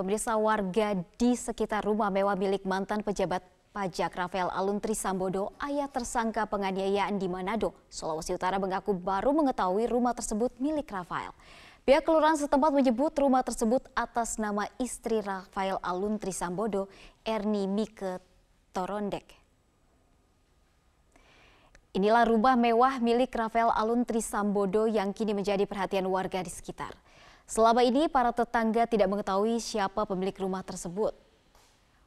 Pemirsa warga di sekitar rumah mewah milik mantan pejabat pajak Rafael Aluntri Sambodo, ayah tersangka penganiayaan di Manado, Sulawesi Utara mengaku baru mengetahui rumah tersebut milik Rafael. Pihak kelurahan setempat menyebut rumah tersebut atas nama istri Rafael Aluntri Sambodo, Erni Mike Torondek. Inilah rumah mewah milik Rafael Aluntri Sambodo yang kini menjadi perhatian warga di sekitar. Selama ini para tetangga tidak mengetahui siapa pemilik rumah tersebut.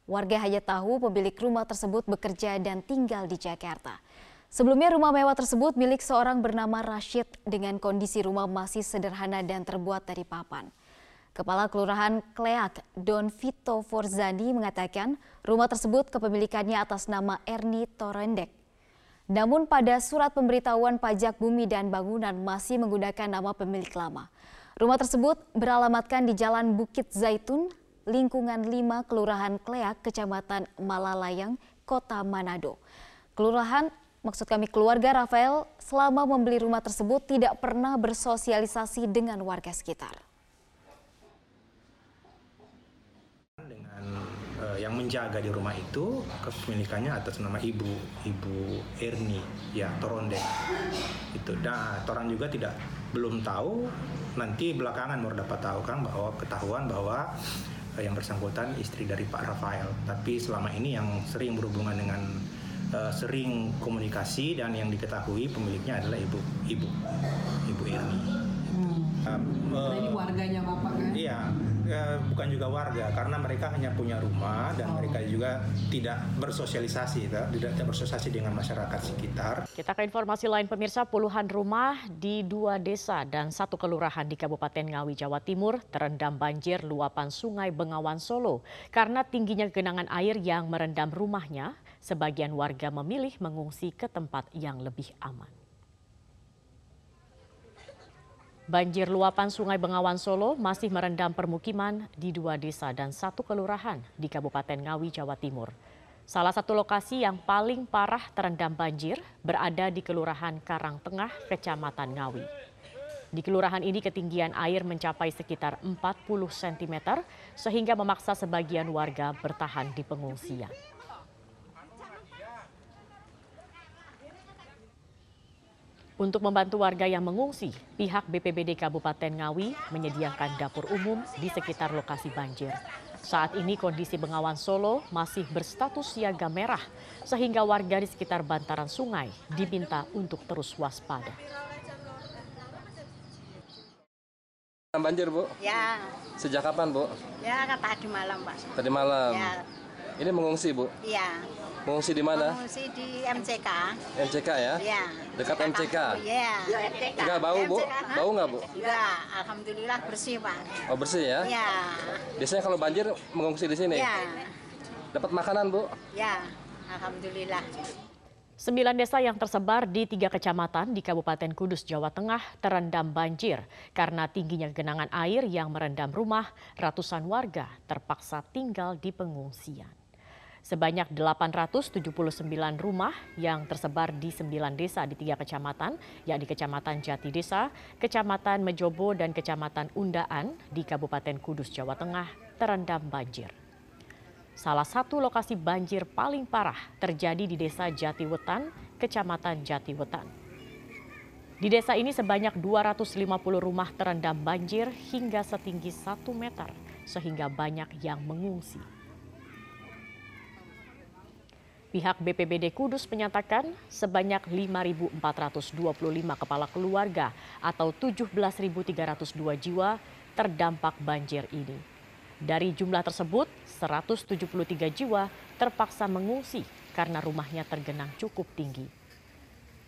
Warga hanya tahu pemilik rumah tersebut bekerja dan tinggal di Jakarta. Sebelumnya rumah mewah tersebut milik seorang bernama Rashid dengan kondisi rumah masih sederhana dan terbuat dari papan. Kepala Kelurahan Kleak, Don Vito Forzani mengatakan rumah tersebut kepemilikannya atas nama Erni Torendek. Namun pada surat pemberitahuan pajak bumi dan bangunan masih menggunakan nama pemilik lama. Rumah tersebut beralamatkan di Jalan Bukit Zaitun, lingkungan 5 Kelurahan Kleak, Kecamatan Malalayang, Kota Manado. Kelurahan, maksud kami keluarga Rafael, selama membeli rumah tersebut tidak pernah bersosialisasi dengan warga sekitar. Dengan uh, yang menjaga di rumah itu kepemilikannya atas nama ibu, ibu Erni, ya Toronde. Itu. Nah, orang juga tidak belum tahu nanti belakangan baru dapat tahu kan bahwa ketahuan bahwa uh, yang bersangkutan istri dari Pak Rafael. Tapi selama ini yang sering berhubungan dengan uh, sering komunikasi dan yang diketahui pemiliknya adalah ibu ibu ibu Erni. Hmm. Uh, ini warganya bapak kan? Iya, uh, bukan juga warga karena mereka hanya punya rumah dan oh. mereka juga tidak bersosialisasi, tidak bersosialisasi dengan masyarakat sekitar. Kita ke informasi lain pemirsa, puluhan rumah di dua desa dan satu kelurahan di Kabupaten Ngawi, Jawa Timur terendam banjir luapan Sungai Bengawan Solo karena tingginya genangan air yang merendam rumahnya. Sebagian warga memilih mengungsi ke tempat yang lebih aman. Banjir luapan Sungai Bengawan Solo masih merendam permukiman di dua desa dan satu kelurahan di Kabupaten Ngawi, Jawa Timur. Salah satu lokasi yang paling parah terendam banjir berada di Kelurahan Karang Tengah, Kecamatan Ngawi. Di kelurahan ini ketinggian air mencapai sekitar 40 cm sehingga memaksa sebagian warga bertahan di pengungsian. Untuk membantu warga yang mengungsi, pihak BPBD Kabupaten Ngawi menyediakan dapur umum di sekitar lokasi banjir. Saat ini kondisi Bengawan Solo masih berstatus siaga merah, sehingga warga di sekitar bantaran sungai diminta untuk terus waspada. Banjir, Bu? Ya. Sejak kapan, Bu? Ya, tadi malam, Pak. Tadi malam? Ya. Ini mengungsi, Bu? Iya. Mengungsi di mana? Mengungsi di MCK. MCK ya? Iya. Dekat MCK? Iya. MCK. Enggak bau, Bu? MCK, bau nggak, Bu? Enggak, Alhamdulillah bersih, Pak. Oh, bersih ya? Iya. Biasanya kalau banjir mengungsi di sini? Iya. Dapat makanan, Bu? Iya, Alhamdulillah. Sembilan desa yang tersebar di tiga kecamatan di Kabupaten Kudus, Jawa Tengah terendam banjir karena tingginya genangan air yang merendam rumah ratusan warga terpaksa tinggal di pengungsian. Sebanyak 879 rumah yang tersebar di sembilan desa di tiga kecamatan, yakni Kecamatan Jati Desa, Kecamatan Mejobo, dan Kecamatan Undaan di Kabupaten Kudus, Jawa Tengah terendam banjir. Salah satu lokasi banjir paling parah terjadi di Desa Jatiwetan, Kecamatan Jatiwetan. Di desa ini sebanyak 250 rumah terendam banjir hingga setinggi 1 meter, sehingga banyak yang mengungsi. Pihak BPBD Kudus menyatakan sebanyak 5.425 kepala keluarga atau 17.302 jiwa terdampak banjir ini. Dari jumlah tersebut, 173 jiwa terpaksa mengungsi karena rumahnya tergenang cukup tinggi.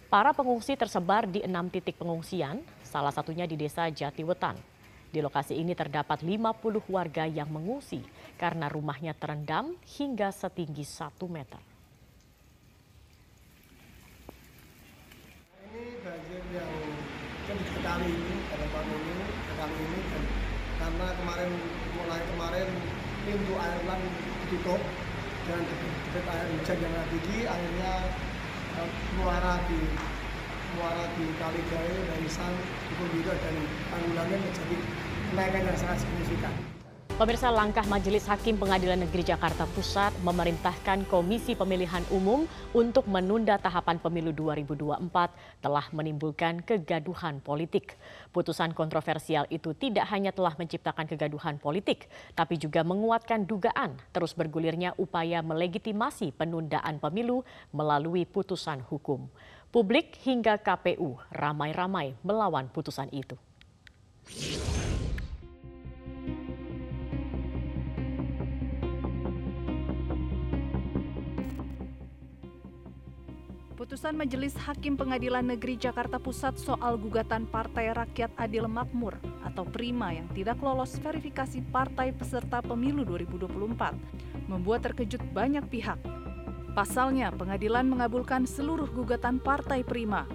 Para pengungsi tersebar di enam titik pengungsian, salah satunya di desa Jatiwetan. Di lokasi ini terdapat 50 warga yang mengungsi karena rumahnya terendam hingga setinggi 1 meter. Ini banjir yang sekali ini, pada tahun ini, kali ini, dan karena kemarin mulai kemarin pintu air lan ditutup dan debit air hujan yang tinggi akhirnya uh, muara di muara di kali Jaya dan Sang itu juga dan tanggulannya menjadi kenaikan yang sangat signifikan. Pemirsa langkah Majelis Hakim Pengadilan Negeri Jakarta Pusat memerintahkan Komisi Pemilihan Umum untuk menunda tahapan pemilu 2024 telah menimbulkan kegaduhan politik. Putusan kontroversial itu tidak hanya telah menciptakan kegaduhan politik, tapi juga menguatkan dugaan terus bergulirnya upaya melegitimasi penundaan pemilu melalui putusan hukum. Publik hingga KPU ramai-ramai melawan putusan itu. Putusan Majelis Hakim Pengadilan Negeri Jakarta Pusat soal gugatan Partai Rakyat Adil Makmur atau PRIMA yang tidak lolos verifikasi partai peserta pemilu 2024 membuat terkejut banyak pihak. Pasalnya, pengadilan mengabulkan seluruh gugatan Partai PRIMA.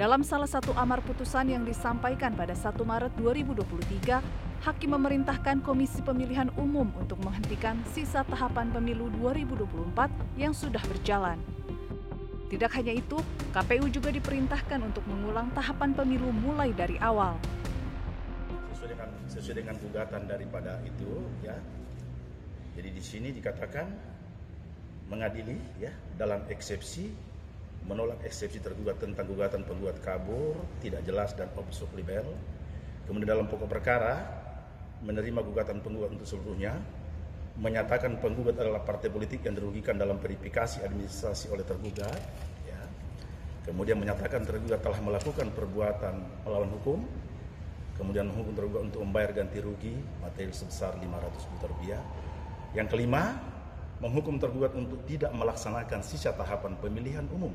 Dalam salah satu amar putusan yang disampaikan pada 1 Maret 2023, Hakim memerintahkan Komisi Pemilihan Umum untuk menghentikan sisa tahapan pemilu 2024 yang sudah berjalan. Tidak hanya itu, KPU juga diperintahkan untuk mengulang tahapan pemilu mulai dari awal. Sesuai dengan sesuai dengan gugatan daripada itu, ya. Jadi di sini dikatakan mengadili, ya, dalam eksepsi menolak eksepsi tergugat tentang gugatan penggugat kabur, tidak jelas dan obsuk libel. Kemudian dalam pokok perkara menerima gugatan penggugat untuk seluruhnya, menyatakan penggugat adalah partai politik yang dirugikan dalam verifikasi administrasi oleh tergugat, ya. kemudian menyatakan tergugat telah melakukan perbuatan melawan hukum, kemudian menghukum tergugat untuk membayar ganti rugi materi sebesar 500 juta rupiah. Yang kelima, menghukum tergugat untuk tidak melaksanakan sisa tahapan pemilihan umum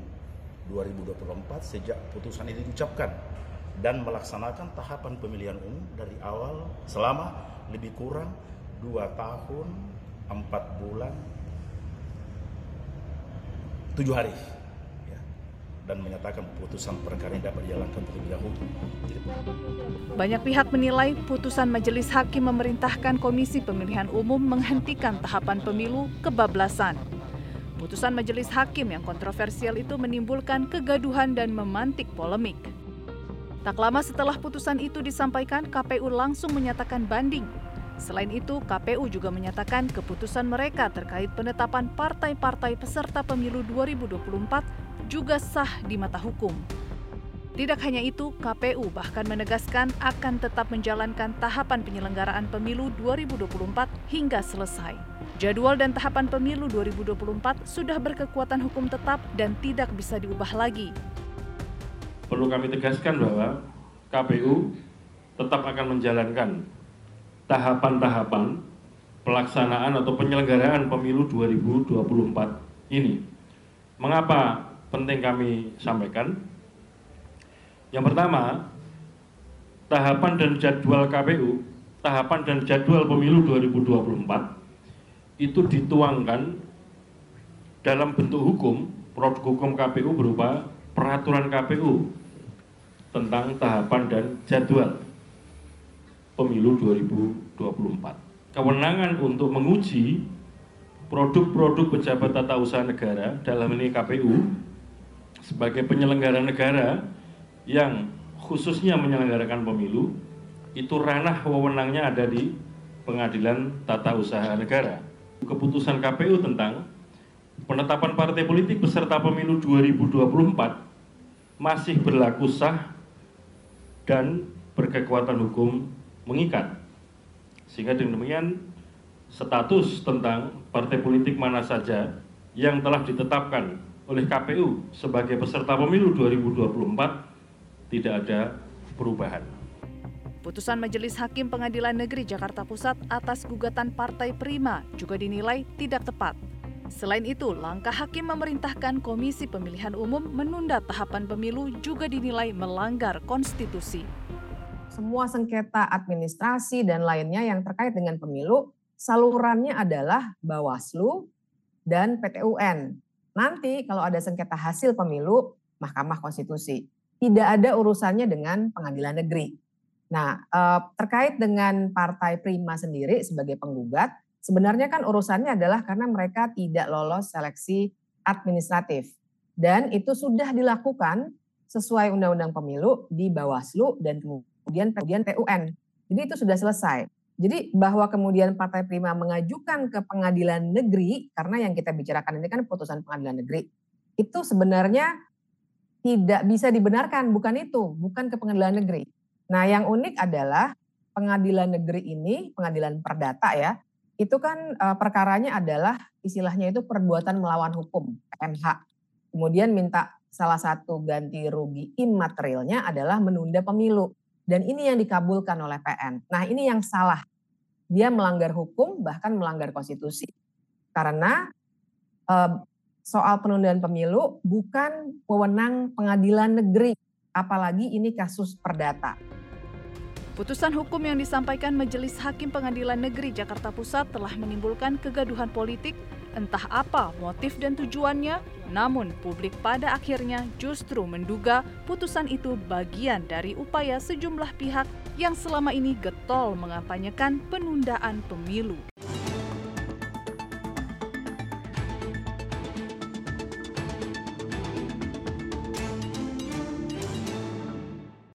2024 sejak putusan ini diucapkan dan melaksanakan tahapan pemilihan umum dari awal selama lebih kurang dua tahun empat bulan tujuh hari ya, dan menyatakan putusan perkara ini dapat dijalankan terlebih dahulu. Banyak pihak menilai putusan Majelis Hakim memerintahkan Komisi Pemilihan Umum menghentikan tahapan pemilu kebablasan. Putusan Majelis Hakim yang kontroversial itu menimbulkan kegaduhan dan memantik polemik. Tak lama setelah putusan itu disampaikan, KPU langsung menyatakan banding Selain itu, KPU juga menyatakan keputusan mereka terkait penetapan partai-partai peserta pemilu 2024 juga sah di mata hukum. Tidak hanya itu, KPU bahkan menegaskan akan tetap menjalankan tahapan penyelenggaraan pemilu 2024 hingga selesai. Jadwal dan tahapan pemilu 2024 sudah berkekuatan hukum tetap dan tidak bisa diubah lagi. Perlu kami tegaskan bahwa KPU tetap akan menjalankan tahapan-tahapan pelaksanaan atau penyelenggaraan pemilu 2024 ini. Mengapa penting kami sampaikan? Yang pertama, tahapan dan jadwal KPU, tahapan dan jadwal pemilu 2024 itu dituangkan dalam bentuk hukum, produk hukum KPU berupa peraturan KPU tentang tahapan dan jadwal pemilu 2024. Kewenangan untuk menguji produk-produk pejabat tata usaha negara dalam ini KPU sebagai penyelenggara negara yang khususnya menyelenggarakan pemilu itu ranah wewenangnya ada di Pengadilan Tata Usaha Negara. Keputusan KPU tentang penetapan partai politik beserta pemilu 2024 masih berlaku sah dan berkekuatan hukum mengikat. Sehingga dengan demikian status tentang partai politik mana saja yang telah ditetapkan oleh KPU sebagai peserta pemilu 2024 tidak ada perubahan. Putusan Majelis Hakim Pengadilan Negeri Jakarta Pusat atas gugatan Partai Prima juga dinilai tidak tepat. Selain itu, langkah hakim memerintahkan Komisi Pemilihan Umum menunda tahapan pemilu juga dinilai melanggar konstitusi semua sengketa administrasi dan lainnya yang terkait dengan pemilu, salurannya adalah Bawaslu dan PTUN. Nanti kalau ada sengketa hasil pemilu, Mahkamah Konstitusi. Tidak ada urusannya dengan pengadilan negeri. Nah, eh, terkait dengan Partai Prima sendiri sebagai penggugat, sebenarnya kan urusannya adalah karena mereka tidak lolos seleksi administratif. Dan itu sudah dilakukan sesuai Undang-Undang Pemilu di Bawaslu dan kemudian kemudian PUN. Jadi itu sudah selesai. Jadi bahwa kemudian Partai Prima mengajukan ke pengadilan negeri, karena yang kita bicarakan ini kan putusan pengadilan negeri, itu sebenarnya tidak bisa dibenarkan, bukan itu, bukan ke pengadilan negeri. Nah yang unik adalah pengadilan negeri ini, pengadilan perdata ya, itu kan uh, perkaranya adalah istilahnya itu perbuatan melawan hukum, PMH. Kemudian minta salah satu ganti rugi imaterialnya adalah menunda pemilu. Dan ini yang dikabulkan oleh PN. Nah ini yang salah. Dia melanggar hukum bahkan melanggar konstitusi. Karena soal penundaan pemilu bukan wewenang pengadilan negeri. Apalagi ini kasus perdata. Putusan hukum yang disampaikan Majelis Hakim Pengadilan Negeri Jakarta Pusat telah menimbulkan kegaduhan politik, entah apa motif dan tujuannya, namun publik pada akhirnya justru menduga putusan itu bagian dari upaya sejumlah pihak yang selama ini getol mengampanyekan penundaan pemilu.